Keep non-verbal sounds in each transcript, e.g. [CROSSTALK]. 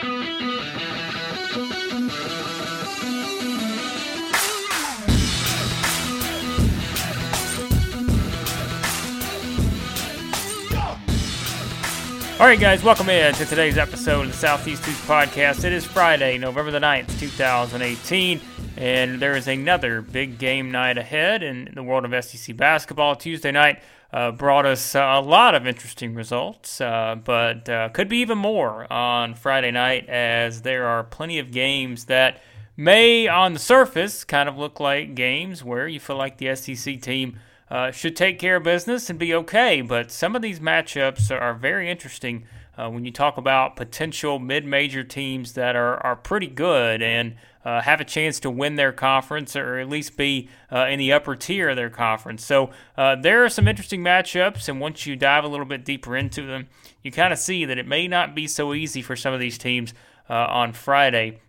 All right, guys, welcome in to today's episode of the Southeast Hoops Podcast. It is Friday, November the 9th, 2018, and there is another big game night ahead in the world of SEC basketball. Tuesday night uh, brought us a lot of interesting results, uh, but uh, could be even more on Friday night as there are plenty of games that may, on the surface, kind of look like games where you feel like the SEC team uh, should take care of business and be okay. But some of these matchups are very interesting uh, when you talk about potential mid major teams that are, are pretty good and uh, have a chance to win their conference or at least be uh, in the upper tier of their conference. So uh, there are some interesting matchups, and once you dive a little bit deeper into them, you kind of see that it may not be so easy for some of these teams uh, on Friday.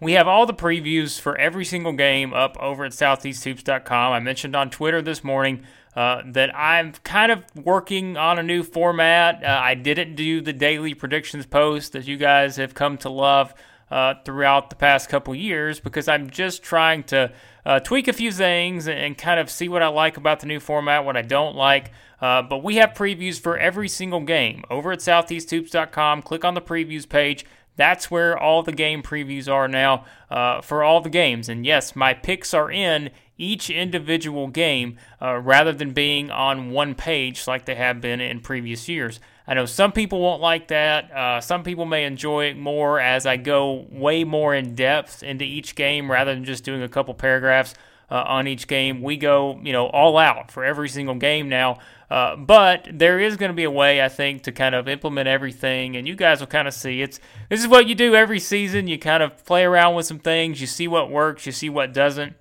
We have all the previews for every single game up over at southeasthoops.com. I mentioned on Twitter this morning uh, that I'm kind of working on a new format. Uh, I didn't do the daily predictions post that you guys have come to love uh, throughout the past couple years because I'm just trying to uh, tweak a few things and kind of see what I like about the new format, what I don't like. Uh, but we have previews for every single game over at southeasthoops.com. Click on the previews page that's where all the game previews are now uh, for all the games. And yes, my picks are in each individual game uh, rather than being on one page like they have been in previous years. I know some people won't like that. Uh, some people may enjoy it more as I go way more in depth into each game rather than just doing a couple paragraphs uh, on each game. We go, you know, all out for every single game now. Uh, but there is going to be a way, I think, to kind of implement everything, and you guys will kind of see it's this is what you do every season. You kind of play around with some things, you see what works, you see what doesn't.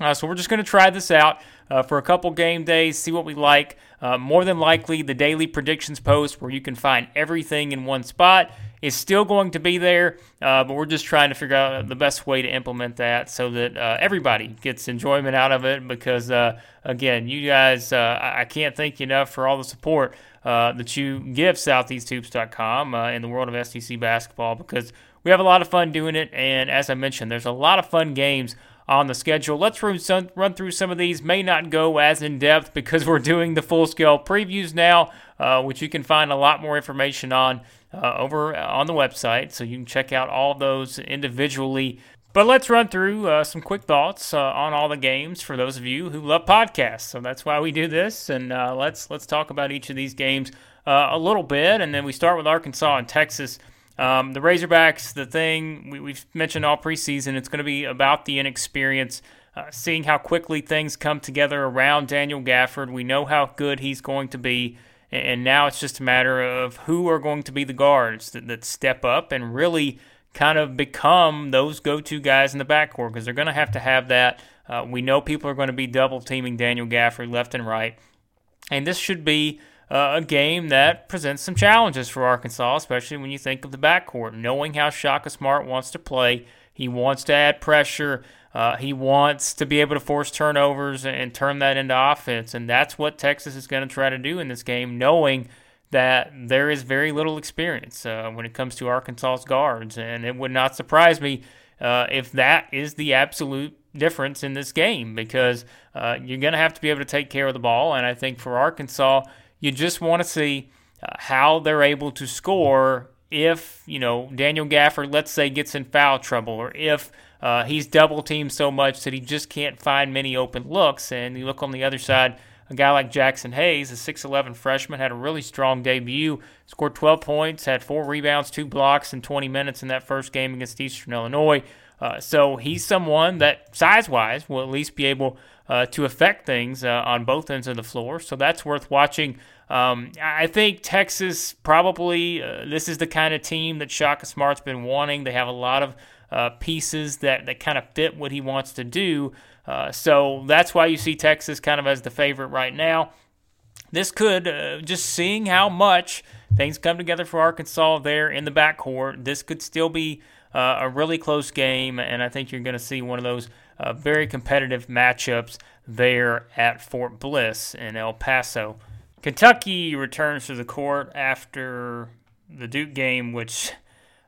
Uh, so we're just going to try this out uh, for a couple game days, see what we like. Uh, more than likely, the daily predictions post where you can find everything in one spot is still going to be there, uh, but we're just trying to figure out the best way to implement that so that uh, everybody gets enjoyment out of it. Because uh, again, you guys, I can't thank you enough for all the support that you give SoutheastHoops.com in the world of SEC basketball because we have a lot of fun doing it. And as I mentioned, there's a lot of fun games on the schedule. Let's run, some, run through some of these. May not go as in depth because [LAUGHS] we're doing the full scale previews now, uh, which you can find a lot more information on uh, over on the website. So you can check out all those individually. But let's run through uh, some quick thoughts uh, on all the games for those of you who love podcasts. So that's why we do this, and uh, let's let's talk about each of these games uh, a little bit, and then we start with Arkansas and Texas. Um, the Razorbacks, the thing we, have mentioned all preseason, it's going to be about the inexperience, uh, seeing how quickly things come together around Daniel Gafford. We know how good he's going to be, and now it's just a matter of who are going to be the guards that, that step up and really kind of become those go-to guys in the backcourt because they're going to have to have that. Uh, we know people are going to be double teaming Daniel Gafford left and right, and this should be uh, a game that presents some challenges for Arkansas, especially when you think of the backcourt. Knowing how Shaka Smart wants to play, he wants to add pressure. Uh, he wants to be able to force turnovers and turn that into offense, and that's what Texas is going to try to do in this game, knowing that there is very little experience uh, when it comes to Arkansas's guards, and it would not surprise me uh, if that is the absolute difference in this game because uh, you're going to have to be able to take care of the ball, and I think for Arkansas you just want to see uh, how they're able to score if, you know, Daniel Gafford, let's say, gets in foul trouble or if uh, he's double teamed so much that he just can't find many open looks. And you look on the other side, a guy like Jaxson Hayes, a 6'11 freshman, had a really strong debut, scored 12 points, had four rebounds, two blocks in 20 minutes in that first game against Eastern Illinois. Uh, so he's someone that, size wise, will at least be able uh, to affect things uh, on both ends of the floor. So that's worth watching. Um, I think Texas probably, uh, this is the kind of team that Shaka Smart's been wanting. They have a lot of uh, pieces that, that kind of fit what he wants to do. Uh, so that's why you see Texas kind of as the favorite right now. This could, uh, just seeing how much things come together for Arkansas there in the backcourt, this could still be uh, a really close game, and I think you're going to see one of those uh, very competitive matchups there at Fort Bliss in El Paso. Kentucky returns to the court after the Duke game, which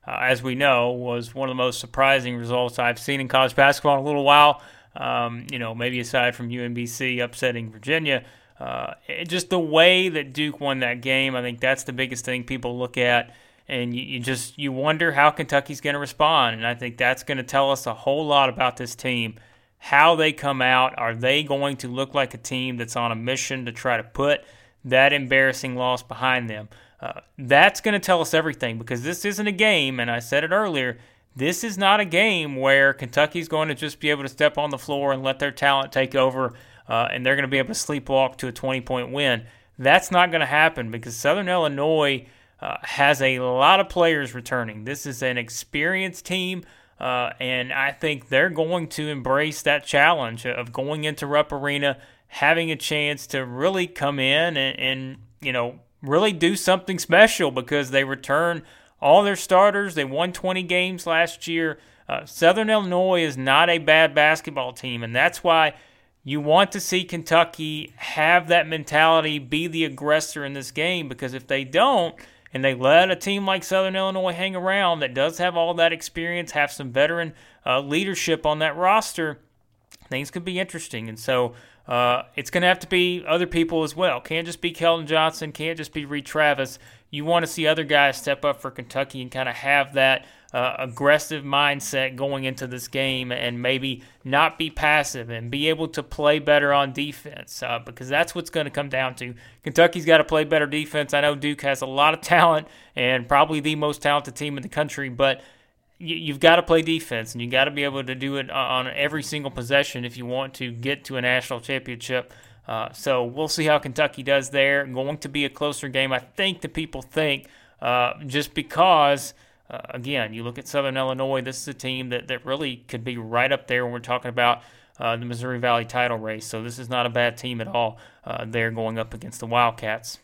uh, as we know, was one of the most surprising results I've seen in college basketball in a little while. Um, you know, maybe aside from UMBC upsetting Virginia. Uh, just the way that Duke won that game, I think that's the biggest thing people look at, and you, you just you wonder how Kentucky's going to respond, and I think that's going to tell us a whole lot about this team, how they come out. Are they going to look like a team that's on a mission to try to put that embarrassing loss behind them? Uh, that's going to tell us everything because this isn't a game, and I said it earlier. This is not a game where Kentucky's going to just be able to step on the floor and let their talent take over, uh, and they're going to be able to sleepwalk to a 20 point win. That's not going to happen because Southern Illinois uh, has a lot of players returning. This is an experienced team, uh, and I think they're going to embrace that challenge of going into Rupp Arena, having a chance to really come in and, and you know really do something special because they return all their starters. They won 20 games last year. Uh, Southern Illinois is not a bad basketball team, and that's why you want to see Kentucky have that mentality, be the aggressor in this game, because if they don't, and they let a team like Southern Illinois hang around that does have all that experience, have some veteran uh, leadership on that roster, things could be interesting. And so uh, it's going to have to be other people as well. Can't just be Keldon Johnson. Can't just be Reid Travis. You want to see other guys step up for Kentucky and kind of have that uh, aggressive mindset going into this game and maybe not be passive and be able to play better on defense uh, because that's what's going to come down to. Kentucky's got to play better defense. I know Duke has a lot of talent and probably the most talented team in the country, but – you, have got to play defense, and you've got to be able to do it on every single possession if you want to get to a national championship. Uh, so we'll see how Kentucky does there. Going to be a closer game, I think. The people think uh, just because. Uh, again, you look at Southern Illinois. This is a team that, that really could be right up there when we're talking about uh, the Missouri Valley title race. So this is not a bad team at all. Uh, they're going up against the Wildcats.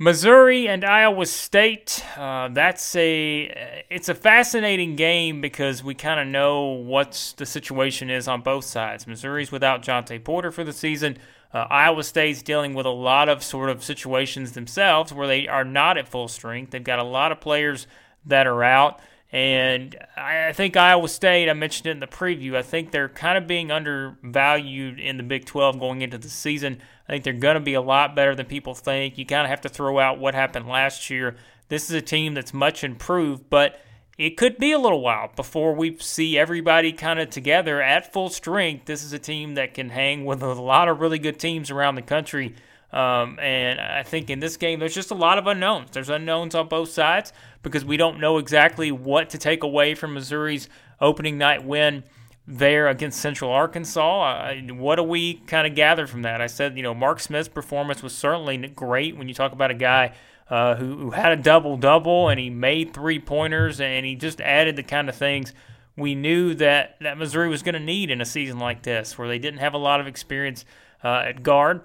Missouri and Iowa State. Uh, that's a it's a fascinating game because we kind of know what the situation is on both sides. Missouri's without Jontay Porter for the season. Uh, Iowa State's dealing with a lot of sort of situations themselves where they are not at full strength. They've got a lot of players that are out. And I think Iowa State, I mentioned it in the preview, I think they're kind of being undervalued in the Big 12 going into the season. I think they're going to be a lot better than people think. You kind of have to throw out what happened last year. This is a team that's much improved, but it could be a little while before we see everybody kind of together at full strength. This is a team that can hang with a lot of really good teams around the country. Um, and I think in this game, there's just a lot of unknowns. There's unknowns on both sides because we don't know exactly what to take away from Missouri's opening night win there against Central Arkansas. What do we kind of gather from that? I said, you know, Mark Smith's performance was certainly great when you talk about a guy uh, who, who had a double double and he made three pointers and he just added the kind of things we knew that, that Missouri was going to need in a season like this where they didn't have a lot of experience uh, at guard.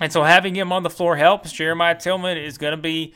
And so having him on the floor helps. Jeremiah Tilmon is going to be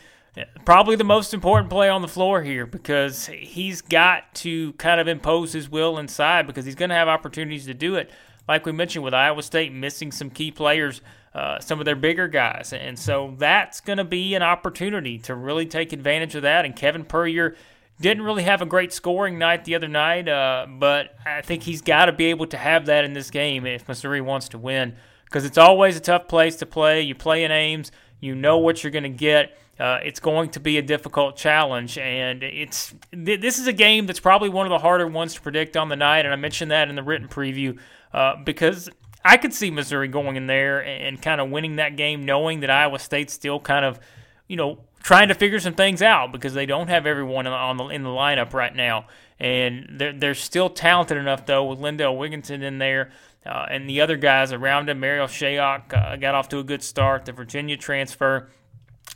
probably the most important play on the floor here because he's got to kind of impose his will inside because he's going to have opportunities to do it. Like we mentioned with Iowa State missing some key players, uh, some of their bigger guys. And so that's going to be an opportunity to really take advantage of that. And Kevin Puryear didn't really have a great scoring night the other night, uh, but I think he's got to be able to have that in this game if Missouri wants to win because it's always a tough place to play. You play in Ames, you know what you're going to get uh, it's going to be a difficult challenge, and it's th- this is a game that's probably one of the harder ones to predict on the night. And I mentioned that in the written preview uh, because I could see Missouri going in there and, and kind of winning that game, knowing that Iowa State's still kind of, you know, trying to figure some things out because they don't have everyone on the in the lineup right now, and they're they're still talented enough though with Lindell Wigginton in there. Uh, and the other guys around him, Marial Shayok uh, got off to a good start. The Virginia transfer,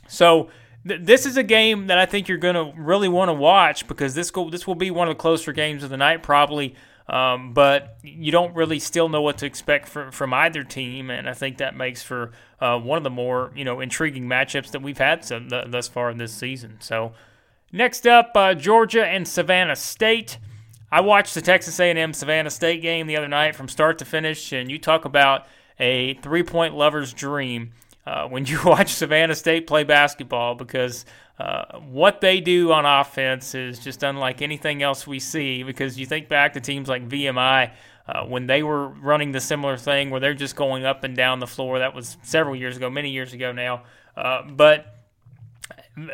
so th- this is a game that I think you're going to really want to watch because this go- this will be one of the closer games of the night probably. Um, but you don't really still know what to expect from, from either team, and I think that makes for uh, one of the more you know intriguing matchups that we've had th- thus far in this season. So next up, uh, Georgia and Savannah State. I watched the Texas A&M Savannah State game the other night from start to finish, and you talk about a three-point lover's dream. uh, [LAUGHS] when you watch Savannah State play basketball because uh, what they do on offense is just unlike anything else we see. Because you think back to teams like VMI. Uh, when they were running the similar thing where they're just going up and down the floor, that was several years ago, many years ago now. Uh, but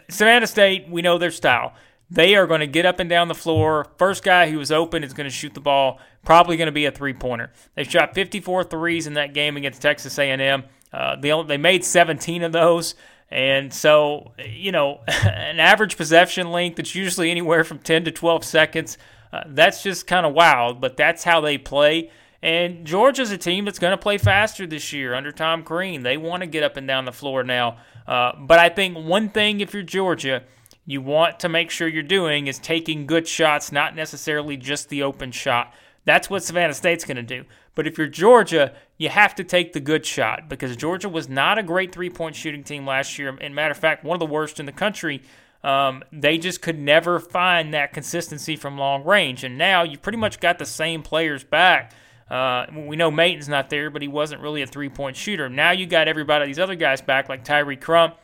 Savannah State, we know their style. They are going to get up and down the floor. First guy who is open is going to shoot the ball. Probably going to be a three-pointer. They shot 54 threes in that game against Texas A&M. Uh, they they made 17 of those, and so you know [LAUGHS] an average possession length that's usually anywhere from 10 to 12 seconds. Uh, that's just kind of wild, but that's how they play. And Georgia's a team that's going to play faster this year under Tom Crean. They want to get up and down the floor now. Uh, but I think one thing, if you're Georgia, you want to make sure you're doing is taking good shots, not necessarily just the open shot. That's what Savannah State's going to do. But if you're Georgia, you have to take the good shot because Georgia was not a great three point shooting team last year. And matter of fact, one of the worst in the country. Um, they just could never find that consistency from long range. And now you've pretty much got the same players back. Uh, we know Maten's not there, but he wasn't really a three point shooter. Now you got everybody, these other guys back, like Tyree Crump,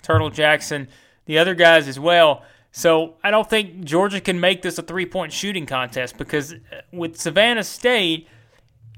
Turtle Jackson, the other guys as well. So I don't think Georgia can make this a three point shooting contest because uh, with Savannah State,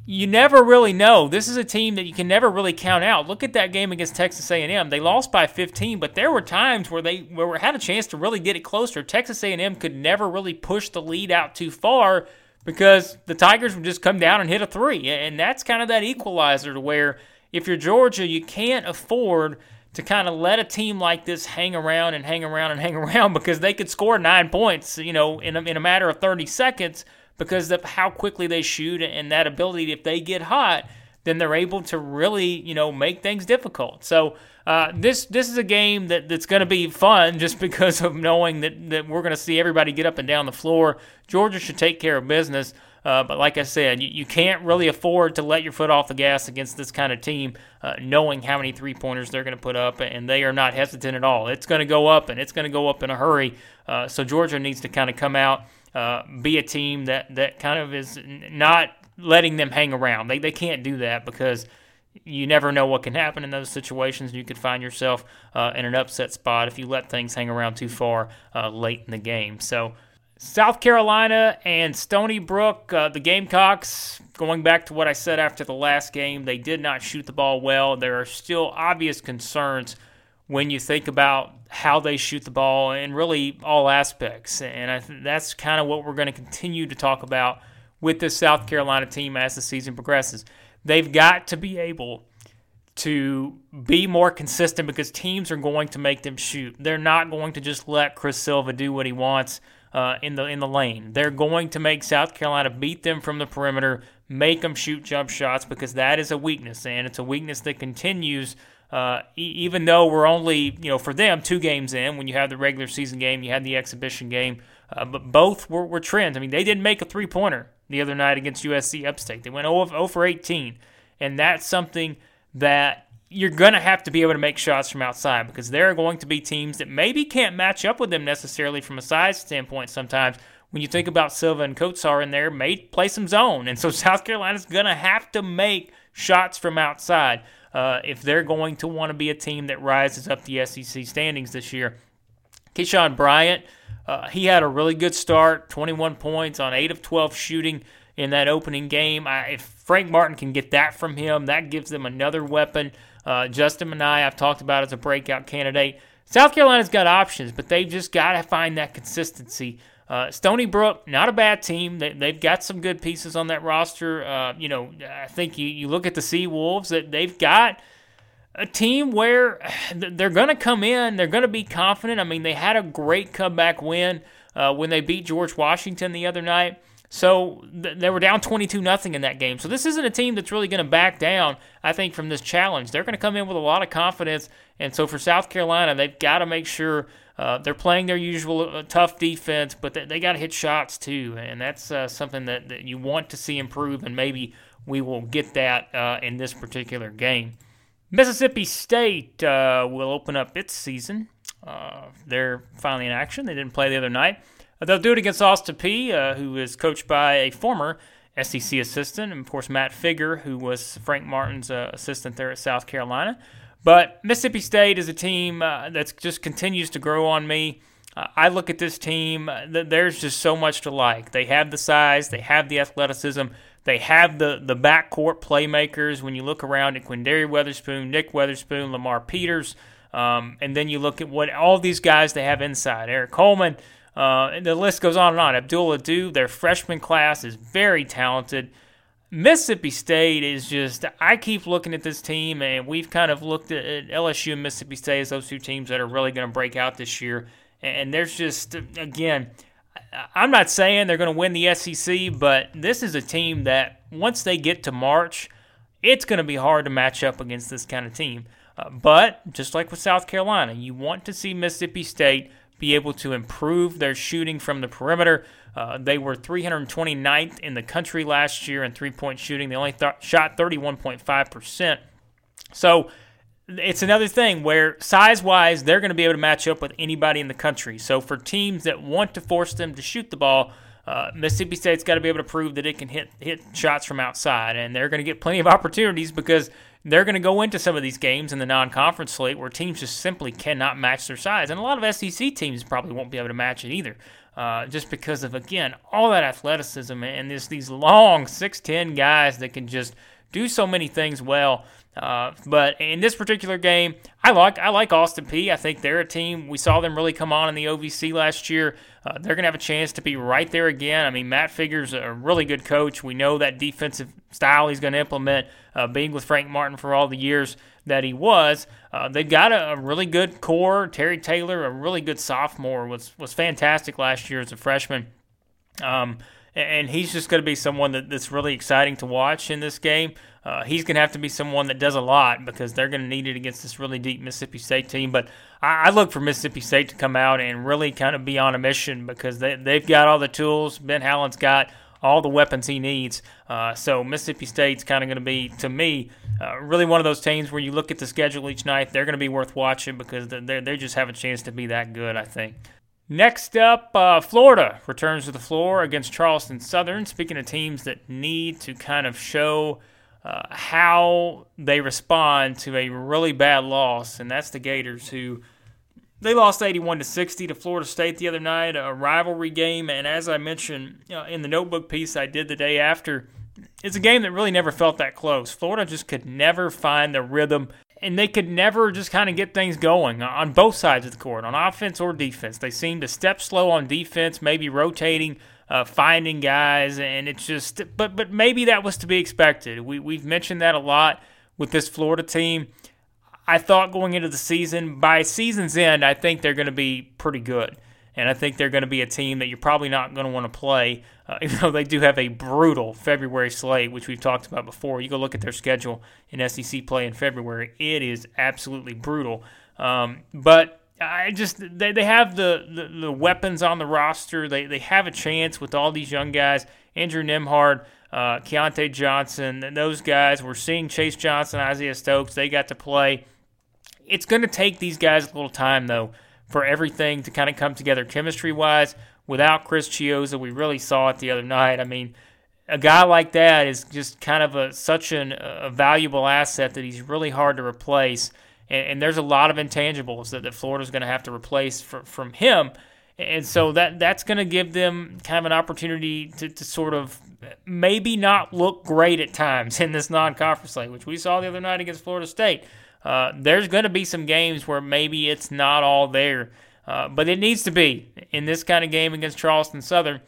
you never really know. This is a team that you can never really count out. Look at that game against Texas A&M. They lost by 15, but there were times where they where had a chance to really get it closer. Texas A&M could never really push the lead out too far because the Tigers would just come down and hit a three, and that's kind of that equalizer to where if you're Georgia, you can't afford to kind of let a team like this hang around and hang around and [LAUGHS] hang around because they could score nine points, you know, in a, in a matter of 30 seconds because of how quickly they shoot and that ability. If they get hot, then they're able to really, you know, make things difficult. So uh, this this is a game that, that's going to be fun [LAUGHS] just because of knowing that, that we're going to see everybody get up and down the floor. Georgia should take care of business. Uh, but like I said, you, you, can't really afford to let your foot off the gas against this kind of team, uh, knowing how many three pointers they're going to put up, and they are not hesitant at all. It's going to go up, and it's going to go up in a hurry. Uh, so Georgia needs to kind of come out uh, be a team that, that kind of is not letting them hang around. They, they can't do that because you never know what can happen in those situations. You could find yourself uh, in an upset spot if you let things hang around too far uh, late in the game. So, South Carolina and Stony Brook, uh, the Gamecocks, going back to what I said after the last game, they did not shoot the ball well. There are still obvious concerns when you think about how they shoot the ball and really all aspects. And think that's kind of what we're going to continue to talk about with this South Carolina team as the season progresses. They've got to be able to be more consistent because teams are going to make them shoot. They're not going to just let Chris Silva do what he wants uh, in the in the lane. They're going to make South Carolina beat them from the perimeter, make them shoot jump shots because that is a weakness, and it's a weakness that continues uh, even though we're only, you know, for them, two games in, when you have the regular season game, you had the exhibition game, uh, but both were, were trends. I mean, they didn't make a three pointer the other night against USC Upstate. They went 0, 0 for 18. And that's something that you're going to have to be able to make shots from outside because there are going to be teams that maybe can't match up with them necessarily from a size standpoint sometimes. When you think about Silva and Kotsar in there, may play some zone. And so [LAUGHS] South Carolina's going to have to make shots from outside uh, if they're going to want to be a team that rises up the SEC standings this year. Keyshawn Bryant, uh, he had a really good start, 21 points on 8 of 12 shooting in that opening game. I, if Frank Martin can get that from him, that gives them another weapon. Uh, Justin Minaya, I've talked about as a breakout candidate. South Carolina's got options, but they've just got to find that consistency. Uh, Stony Brook, not a bad team. They, have got some good pieces on that roster. Uh, you know, I think you, you look at the Sea Wolves that they've got a team where [SIGHS] they're going to come in, they're going to be confident. I mean, they had a great comeback win uh, when they beat George Washington the other night. So th- they were down 22 nothing in that game. So this isn't a team that's really going to back down, I think, from this challenge. They're going to come in with a lot of confidence. And so for South Carolina, they've got to make sure uh, they're playing their usual uh, tough defense, but they, they got to hit shots too, and that's uh, something that, that you want to see improve, and maybe we will get that uh, in this particular game. Mississippi State uh, will open up its season. Uh, they're finally in action. They didn't play the other night. they'll do it against Austin Peay, who is coached by a former SEC assistant, and of course Matt Figger, who was Frank Martin's assistant there at South Carolina. But Mississippi State is a team uh, that just continues to grow on me. Uh, I look at this team, uh, there's just so much to like. They have the size, they have the athleticism, they have the, the backcourt playmakers. When you look around at Quinndary Weatherspoon, Nick Weatherspoon, Lamar Peters, um, and then you look at what all these guys they have inside. Aric Holman, uh, and the list goes on and on. Abdul Ado, their freshman class is very talented. Mississippi State is just, I keep looking at this team, and we've kind of looked at LSU and Mississippi State as those two teams that are really going to break out this year. And there's just, again, I'm not saying they're going to win the SEC, but this is a team that once they get to March, it's going to be hard to match up against this kind of team. Uh, but just like with South Carolina, you want to see Mississippi State be able to improve their shooting from the perimeter. Uh, they were 329th in the country last year in three point shooting. They only th- shot 31.5%. So it's another thing where size wise, they're going to be able to match up with anybody in the country. So for teams that want to force them to shoot the ball, uh, Mississippi State's got to be able to prove that it can hit hit shots from outside, and they're going to get plenty of opportunities because they're going to go into some of these games in the non-conference slate where teams just simply cannot match their size, and a lot of SEC teams probably won't be able to match it either, uh, just because of again all that athleticism and this these long six ten guys that can just do so many things well. Uh, but in this particular game, I like I like Austin Peay I think they're a team. We saw them really come on in the OVC last year. Uh, they're going to have a chance to be right there again. I mean, Matt Figger's a really good coach. We know that defensive style he's going to implement, uh, being with Frank Martin for all the years that he was. Uh, they've got a, a, really good core. Terry Taylor, a really good sophomore, was was fantastic last year as a freshman. Um, and he's just going to be someone that, that's really exciting to watch in this game. Uh, he's going to have to be someone that does a lot because they're going to need it against this really deep Mississippi State team. But I, I, look for Mississippi State to come out and really kind of be on a mission because they, they've got all the tools. Ben Howland's got all the weapons he needs. Uh, so Mississippi State's kind of going to be, to me, uh, really one of those teams where you look at the schedule each night. They're going to be worth watching because they they just have a chance to be that good. I think. Next up, uh, Florida returns to the floor against Charleston Southern. Speaking of teams that need to kind of show uh, how they respond to a really bad loss, and that's the Gators who they lost 81 to 60 to Florida State the other night, a rivalry game. And as I mentioned uh, in the notebook piece I did the day after, it's a game that really never felt that close. Florida just could never find the rhythm and they could never just kind of get things going on both sides of the court, on offense or defense. They seemed to step slow on defense, maybe rotating, uh, finding guys, and it's just. But but maybe that was to be expected. We we've mentioned that a lot with this Florida team. I thought going into the season, by season's end, I think they're going to be pretty good and I think they're going to be a team that you're probably not going to want to play, uh, [LAUGHS] even though they do have a brutal February slate, which we've talked about before. You go look at their schedule in SEC play in February; it is absolutely brutal. Um, but I just they, they have the, the, the, weapons on the roster. They they have a chance with all these young guys. Andrew Nembhard, uh, Keyontae Johnson, those guys. We're seeing Chase Johnson, Isaiah Stokes. They got to play. It's going to take these guys a little time though for everything to kind of come together chemistry wise. Without Chris Chiozza, we really saw it the other night. I mean, a guy like that is just kind of a such an, a valuable asset that he's really hard to replace. And, and there's a lot of intangibles that, that Florida's going to have to replace for, from him. And so that that's going to give them kind of an opportunity to, to sort of maybe not look great at times [LAUGHS] in this non-conference slate, which we saw the other night against Florida State. Uh, there's going to be some games where maybe it's not all there, uh, but it needs to be in this kind of game against Charleston Southern.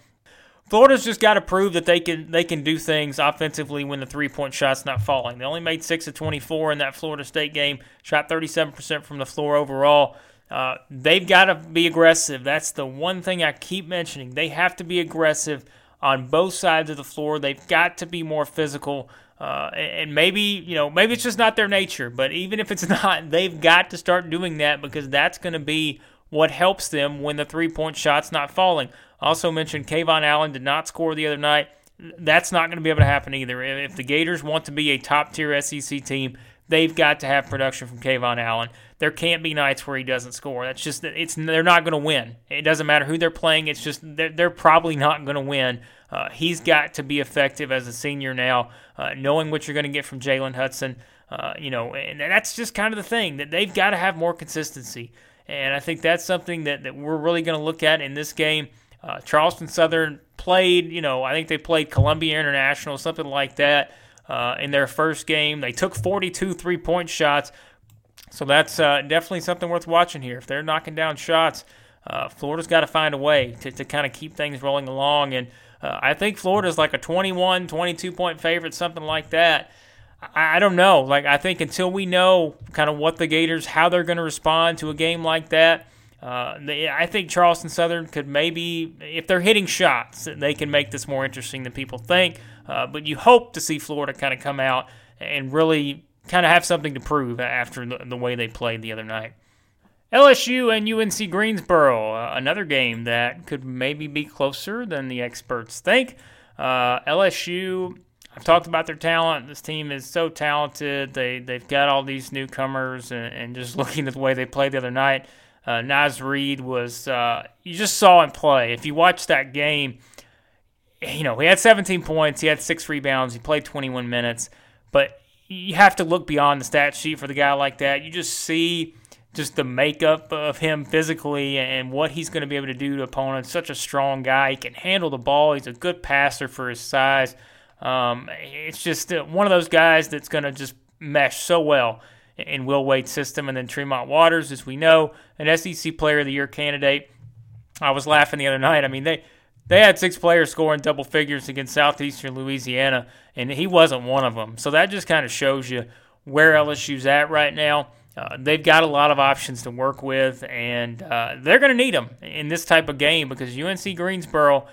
Florida's just got to prove that they can they can do things offensively when the three point shot's not falling. They only made six of 24 in that Florida State game, shot 37% from the floor overall. Uh, they've got to be aggressive. That's the one thing I keep mentioning. They have to be aggressive on both sides of the floor. They've got to be more physical. Uh, and maybe you know maybe it's just not their nature, but even if it's [LAUGHS] not, they've got to start doing that because that's going to be what helps them when the three point shot's not falling. Also mentioned KeVaughn Allen did not score the other night. That's not going to be able to happen either. If the Gators want to be a top tier SEC team, they've got to have production from KeVaughn Allen. There can't be nights where he doesn't score. That's just it's they're not going to win. It doesn't matter who they're playing. It's just they're, they're probably not going to win. Uh, he's got to be effective as a senior now, uh, knowing what you're going to get from Jalen Hudson. Uh, you know, and that's just kind of the thing that they've got to have more consistency. And I think that's something that, that we're really going to look at in this game. Uh, Charleston Southern played, you know, I think they played Columbia International, something like that, uh, in their first game. They took 42 three point shots. So that's uh, definitely something worth watching here. If they're knocking down shots, uh, Florida's got to find a way to, to kind of keep things rolling along. And uh, I think Florida's like a 21, 22 point favorite, something like that. I, I don't know. Like, I think until we know kind of what the Gators, how they're going to respond to a game like that, uh, they, I think Charleston Southern could maybe, if they're hitting shots, they can make this more interesting than people think. Uh, but you hope to see Florida kind of come out and really kind of have something to prove after the, the way they played the other night. LSU and UNC Greensboro, uh, another game that could maybe be closer than the experts think. Uh, LSU, I've talked about their talent. This team is so talented. They they've got all these newcomers, and, and just [LAUGHS] looking at the way they played the other night, uh, Naz Reid was uh, you just saw him play. If you watch that game, you know he had 17 points, he had six rebounds, he played 21 minutes, but you have to look beyond the stat sheet for the guy like that. You just see just the makeup of him physically and what he's going to be able to do to opponents. Such a strong guy. He can handle the ball. He's a good passer for his size. Um, it's just uh, one of those guys that's going to just mesh so well in Will Wade's system. And then Tremont Waters, as we know, an SEC Player of the Year candidate. I was laughing the other night. I mean, they they had six players scoring double figures against Southeastern Louisiana, and he wasn't one of them. So that just kind of shows you where LSU's at right now. Uh, they've got a lot of options to work with, and uh, they're going to need them in this type of game because UNC Greensboro,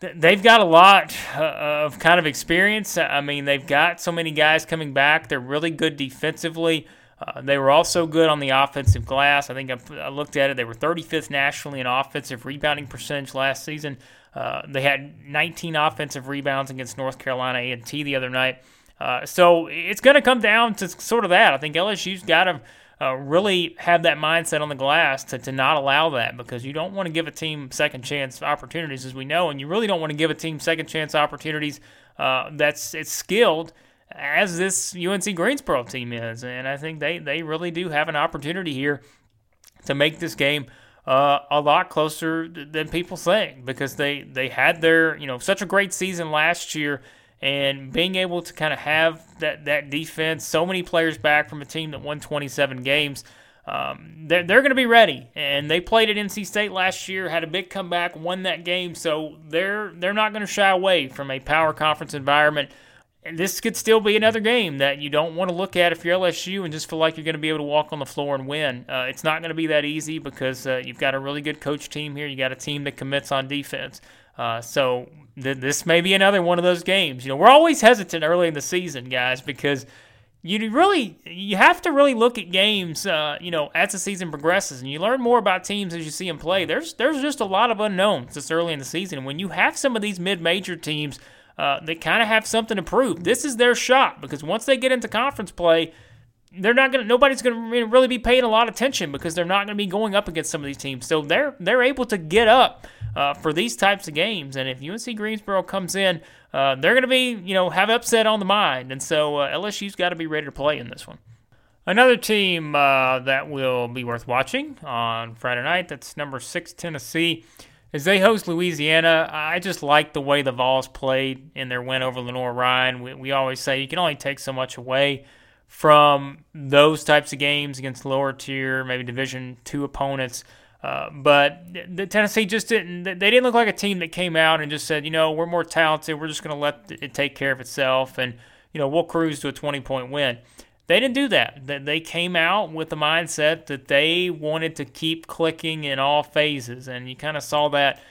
they've got a lot uh, of kind of experience. I mean, they've got so many guys coming back. They're really good defensively. Uh, they were also good on the offensive glass. I think I, I, looked at it. They were 35th nationally in offensive rebounding percentage last season. Uh, they had 19 offensive rebounds against North Carolina A&T the other night. Uh, so it's going to come down to sort of that. I think LSU's got to uh, really have that mindset on the glass to, to not allow that because you don't want to give a team second chance opportunities, as we know, and you really don't want to give a team second chance opportunities uh, that's it's skilled as this UNC Greensboro team is. And I think they, they really do have an opportunity here to make this game uh, a lot closer than people think because they, they had their, you know, such a great season last year and being able to kind of have that, that defense, so many players back from a team that won 27 games, um, they're, they're going to be ready. And they played at NC State last year, had a big comeback, won that game, so they're they're not going to shy away from a power conference environment. And this could still be another game that you don't want to look at if you're LSU and just feel like you're going to be able to walk on the floor and win. Uh, it's not going to be that easy because uh, you've got a really good coach team here. You got a team that commits on defense. Uh, so th- this may be another one of those games. You know, we're always hesitant early in the season, guys, because you really you have to really look at games. Uh, you know, as the season progresses, and you learn more about teams as you see them play. There's there's just a lot of unknowns this early in the season. When you have some of these mid-major teams uh, that kind of have something to prove, this is their shot because once they get into conference play they're not gonna nobody's gonna really be paying a lot of attention because they're not gonna be going up against some of these teams. So they're they're able to get up uh, for these types of games. And if UNC Greensboro comes in, uh, they're gonna be you know have upset on the mind. And so uh, LSU's got to be ready to play in this one. Another team uh, that will be worth watching on Friday night. That's number six Tennessee. As they host Louisiana, I just like the way the Vols played in their win over Lenoir-Rhyne. We, we always say you can only take so much away from those types of games against lower tier, maybe Division two opponents. Uh, but the Tennessee just didn't. They didn't look like a team that came out and just said, you know, we're more talented. We're just going to let it take care of itself, and you know, we'll cruise to a 20 point win. They didn't do that. They came out with the mindset that they wanted to keep clicking in all phases, and you kind of saw that.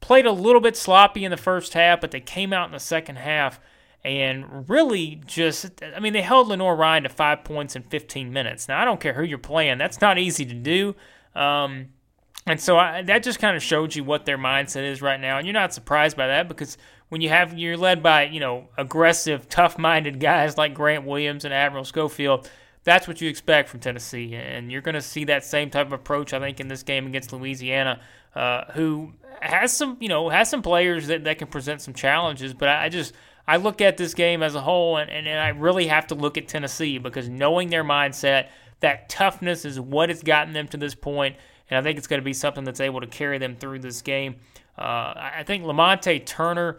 Played a little bit sloppy in the first half, but they came out in the second half and really just, I mean, they held Lenoir-Rhyne to five points in 15 minutes. Now, I don't care who you're playing, that's not easy to do. Um, and so I, that just kind of showed you what their mindset is right now. And you're not surprised by that because when you have, you're led by, you know, aggressive, tough minded guys like Grant Williams and Admiral Schofield. That's what you expect from Tennessee. And you're going to see that same type of approach, I think, in this game against Louisiana, uh, who has some, you know, has some players that, that can present some challenges. But I, I just, I look at this game as a whole, and, and, and I really have to look at Tennessee because knowing their mindset, that toughness is what has gotten them to this point, and I think it's going to be something that's able to carry them through this game. Uh, I think Lamonte Turner,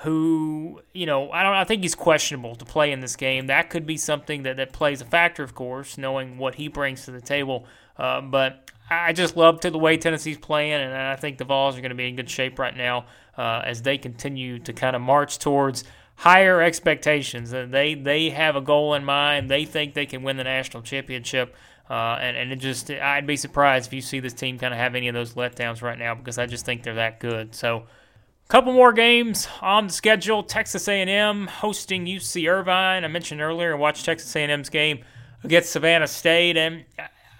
who you know, I don't, I think he's questionable to play in this game. That could be something that, that plays a factor, of course, knowing what he brings to the table. Uh, but I just love to the way Tennessee's playing, and I think the Vols are going to be in good shape right now uh, as they continue to kind of march towards higher expectations. Uh, they they have a goal in mind. They think they can win the national championship, uh, and and it just I'd be surprised if you see this team kind of have any of those letdowns right now because I just think they're that good. So. A couple more games on the schedule. Texas A&M hosting UC Irvine. I mentioned earlier, I watched Texas A&M's game against Savannah State, and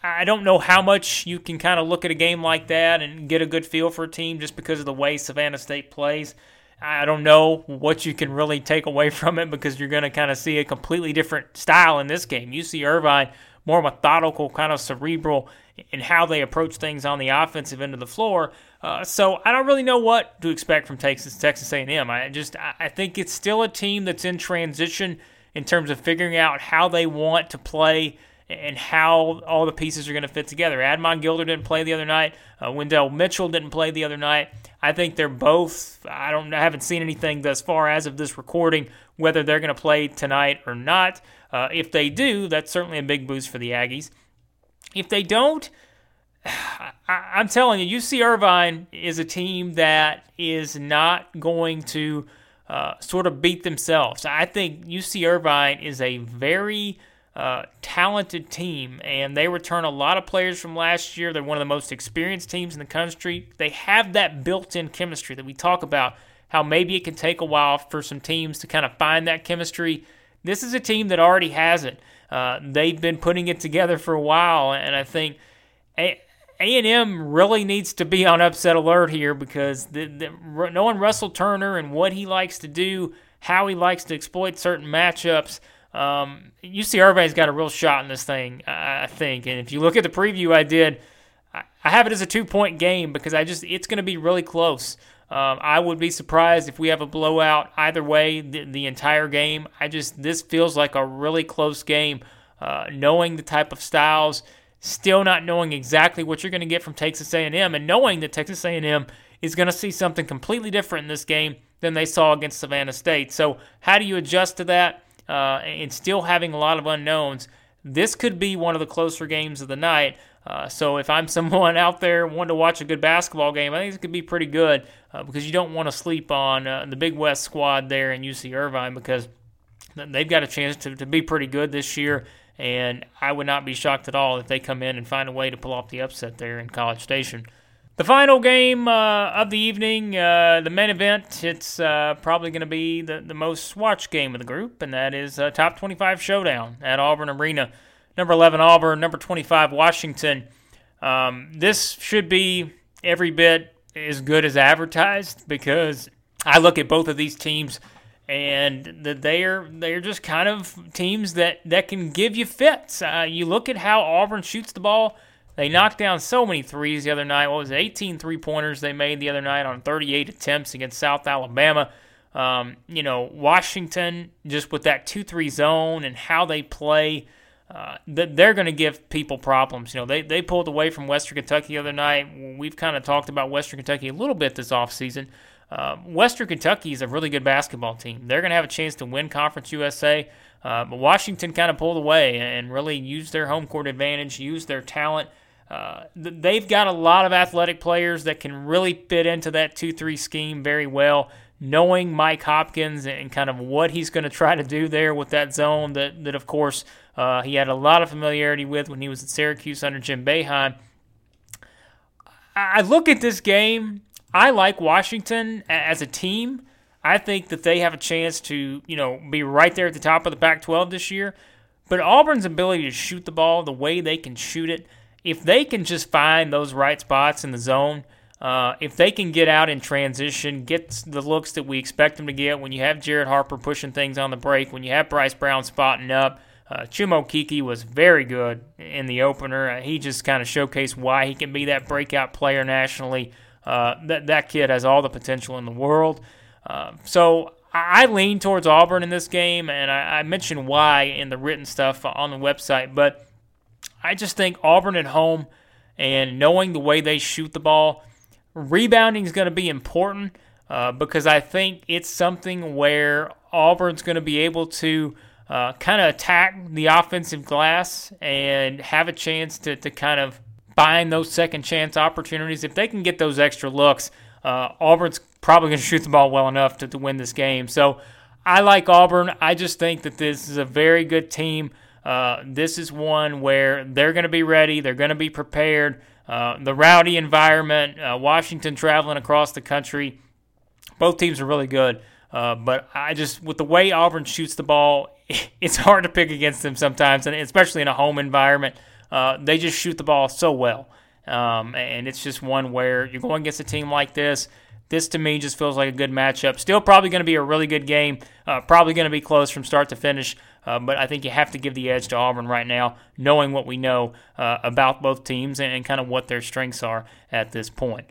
I don't know how much you can kind of look at a game like that and get a good feel for a team just because of the way Savannah State plays. I don't know what you can really take away [LAUGHS] from it because you're going to kind of see a completely different style in this game. UC Irvine, more methodical, kind of cerebral in how they approach things on the offensive end of the floor. Uh, so I don't really know what to expect from Texas Texas A&M. I just I think it's still a team that's in transition in terms of figuring out how they want to play and how all the pieces are going to fit together. Admon Gilder didn't play the other night. Uh, Wendell Mitchell didn't play the other night. I think they're both. I don't. I haven't seen anything thus far as of this recording whether they're going to play tonight or not. Uh, if they do, that's certainly a big boost for the Aggies. If they don't, [SIGHS] I, am telling you, UC Irvine is a team that is not going to uh, sort of beat themselves. I think UC Irvine is a very uh, talented team, and they return a lot of players from last year. They're one of the most experienced teams in the country. They have that built in chemistry that we talk about, how maybe it can take a while for some teams to kind of find that chemistry. This is a team that already has it. Uh, they've been putting it together for a while, and I think a- A&M really needs to be on upset alert here because the, the, knowing Russell Turner and what he likes to do, how he likes to exploit certain matchups – um, UC Irvine's got a real shot in this thing, I think. And if you look at the preview I did, I have it as a two point game because I just it's going to be really close. Um, I would be surprised if we have a blowout either way the, the entire game. I just this feels like a really close game. Uh, knowing the type of styles, still not knowing exactly what you're going to get from Texas A&M, and knowing that Texas A&M is going to see something completely different in this game than they saw against Savannah State. So how do you adjust to that? Uh, and still having a lot of unknowns, this could be one of the closer games of the night. Uh, so if I'm [LAUGHS] someone out there wanting to watch a good basketball game, I think this could be pretty good uh, because you don't want to sleep on uh, the Big West squad there in UC Irvine because they've got a chance to, to be pretty good this year. And I would not be shocked at all if they come in and find a way to pull off the upset there in College Station. The final game uh, of the evening, uh, the main event, it's uh, probably going to be the, the most watched game of the group, and that is uh, Top 25 Showdown at Auburn Arena. Number 11, Auburn. Number 25, Washington. Um, this should be every bit as good as advertised because I look at both of these teams and they're they're just kind of teams that, that can give you fits. Uh, you look at how Auburn shoots the ball they knocked down so many threes the other night. What was it? 18 three pointers they made the other night on 38 attempts against South Alabama. Um, you know, Washington, just with that 2 3 zone and how they play, uh, they're going to give people problems. You know, they, they pulled away from Western Kentucky the other night. We've kind of talked about Western Kentucky a little bit this offseason. Uh, Western Kentucky is a really good basketball team. They're going to have a chance to win Conference USA. Uh, but Washington kind of pulled away and really used their home court advantage, used their talent. Uh, they've got a lot of athletic players that can really fit into that 2 3 scheme very well. Knowing Mike Hopkins and kind of what he's going to try to do there with that zone, that, that of course, uh, he had a lot of familiarity with when he was at Syracuse under Jim Boeheim. I look at this game. I like Washington as a team. I think that they have a chance to, you know, be right there at the top of the Pac-12 this year. But Auburn's ability to shoot the ball the way they can shoot it, if they can just find those right spots in the zone, uh, if they can get out in transition, get the looks that we expect them to get when you have Jared Harper pushing things on the break, when you have Bryce Brown spotting up. Uh, Chuma Okeke was very good in the opener. Uh, he just kind of showcased why he can be that breakout player nationally. Uh, that that kid has all the potential in the world. Uh, so I lean towards Auburn in this game, and I, I mentioned why in the written stuff on the website, but I just think Auburn at home and knowing the way they shoot the ball, rebounding is going to be important uh, because I think it's something where Auburn's going to be able to uh, kind of attack the offensive glass and have a chance to, to kind of find those second chance opportunities. If they can get those extra looks, uh, Auburn's probably going to shoot the ball well enough to, to win this game. So I like Auburn. I just think that this is a very good team. Uh, this is one where they're going to be ready, they're going to be prepared. Uh, the rowdy environment, uh, Washington traveling across the country, both teams are really good. Uh, but I just, with the way Auburn shoots the ball, [LAUGHS] it's hard to pick against them sometimes, and especially in a home environment. Uh, they just shoot the ball so well. Um, and it's just one where you're going against a team like this. This to me just feels like a good matchup. Still, probably going to be a really good game. Uh, probably going to be close from start to finish. Uh, but I think you have to give the edge to Auburn right now, knowing what we know uh, about both teams and, and kind of what their strengths are at this point.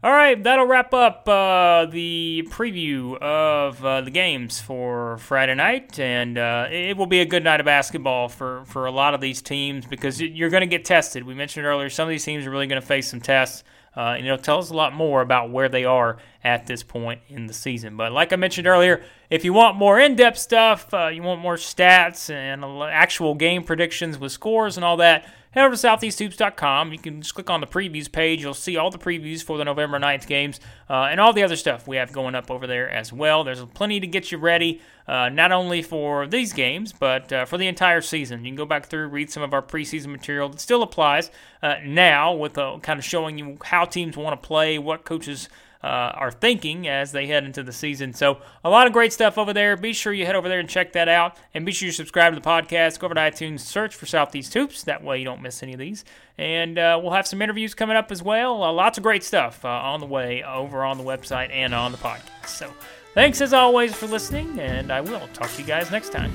All right, that'll wrap up uh, the preview of uh, the games for Friday night, and uh, it will be a good night of basketball for, for a lot of these teams because you're going to get tested. We mentioned earlier some of these teams are really going to face some tests, uh, and it'll tell us a lot more about where they are at this point in the season. But like I mentioned earlier, if you want more in-depth stuff, uh, you want more stats and actual game predictions with scores and all that head over to southeasthoops.com. You can just click on the previews page. You'll see all the previews for the November 9th games uh, and all the other stuff we have going up over there as well. There's plenty to get you ready, uh, not only for these games, but uh, for the entire season. You can go back through, read some of our preseason material that still applies uh, now with uh, kind of showing you how teams want to play, what coaches – uh, are thinking as they head into the season. So, a lot of great stuff over there. Be sure you head over there and check that out. And be sure you subscribe to the podcast. Go over to iTunes, search for Southeast Hoops. That way you don't miss any of these. And uh, we'll have some interviews coming up as well. Uh, lots of great stuff uh, on the way over on the website and on the podcast. So, thanks as always for listening, and I will talk to you guys next time.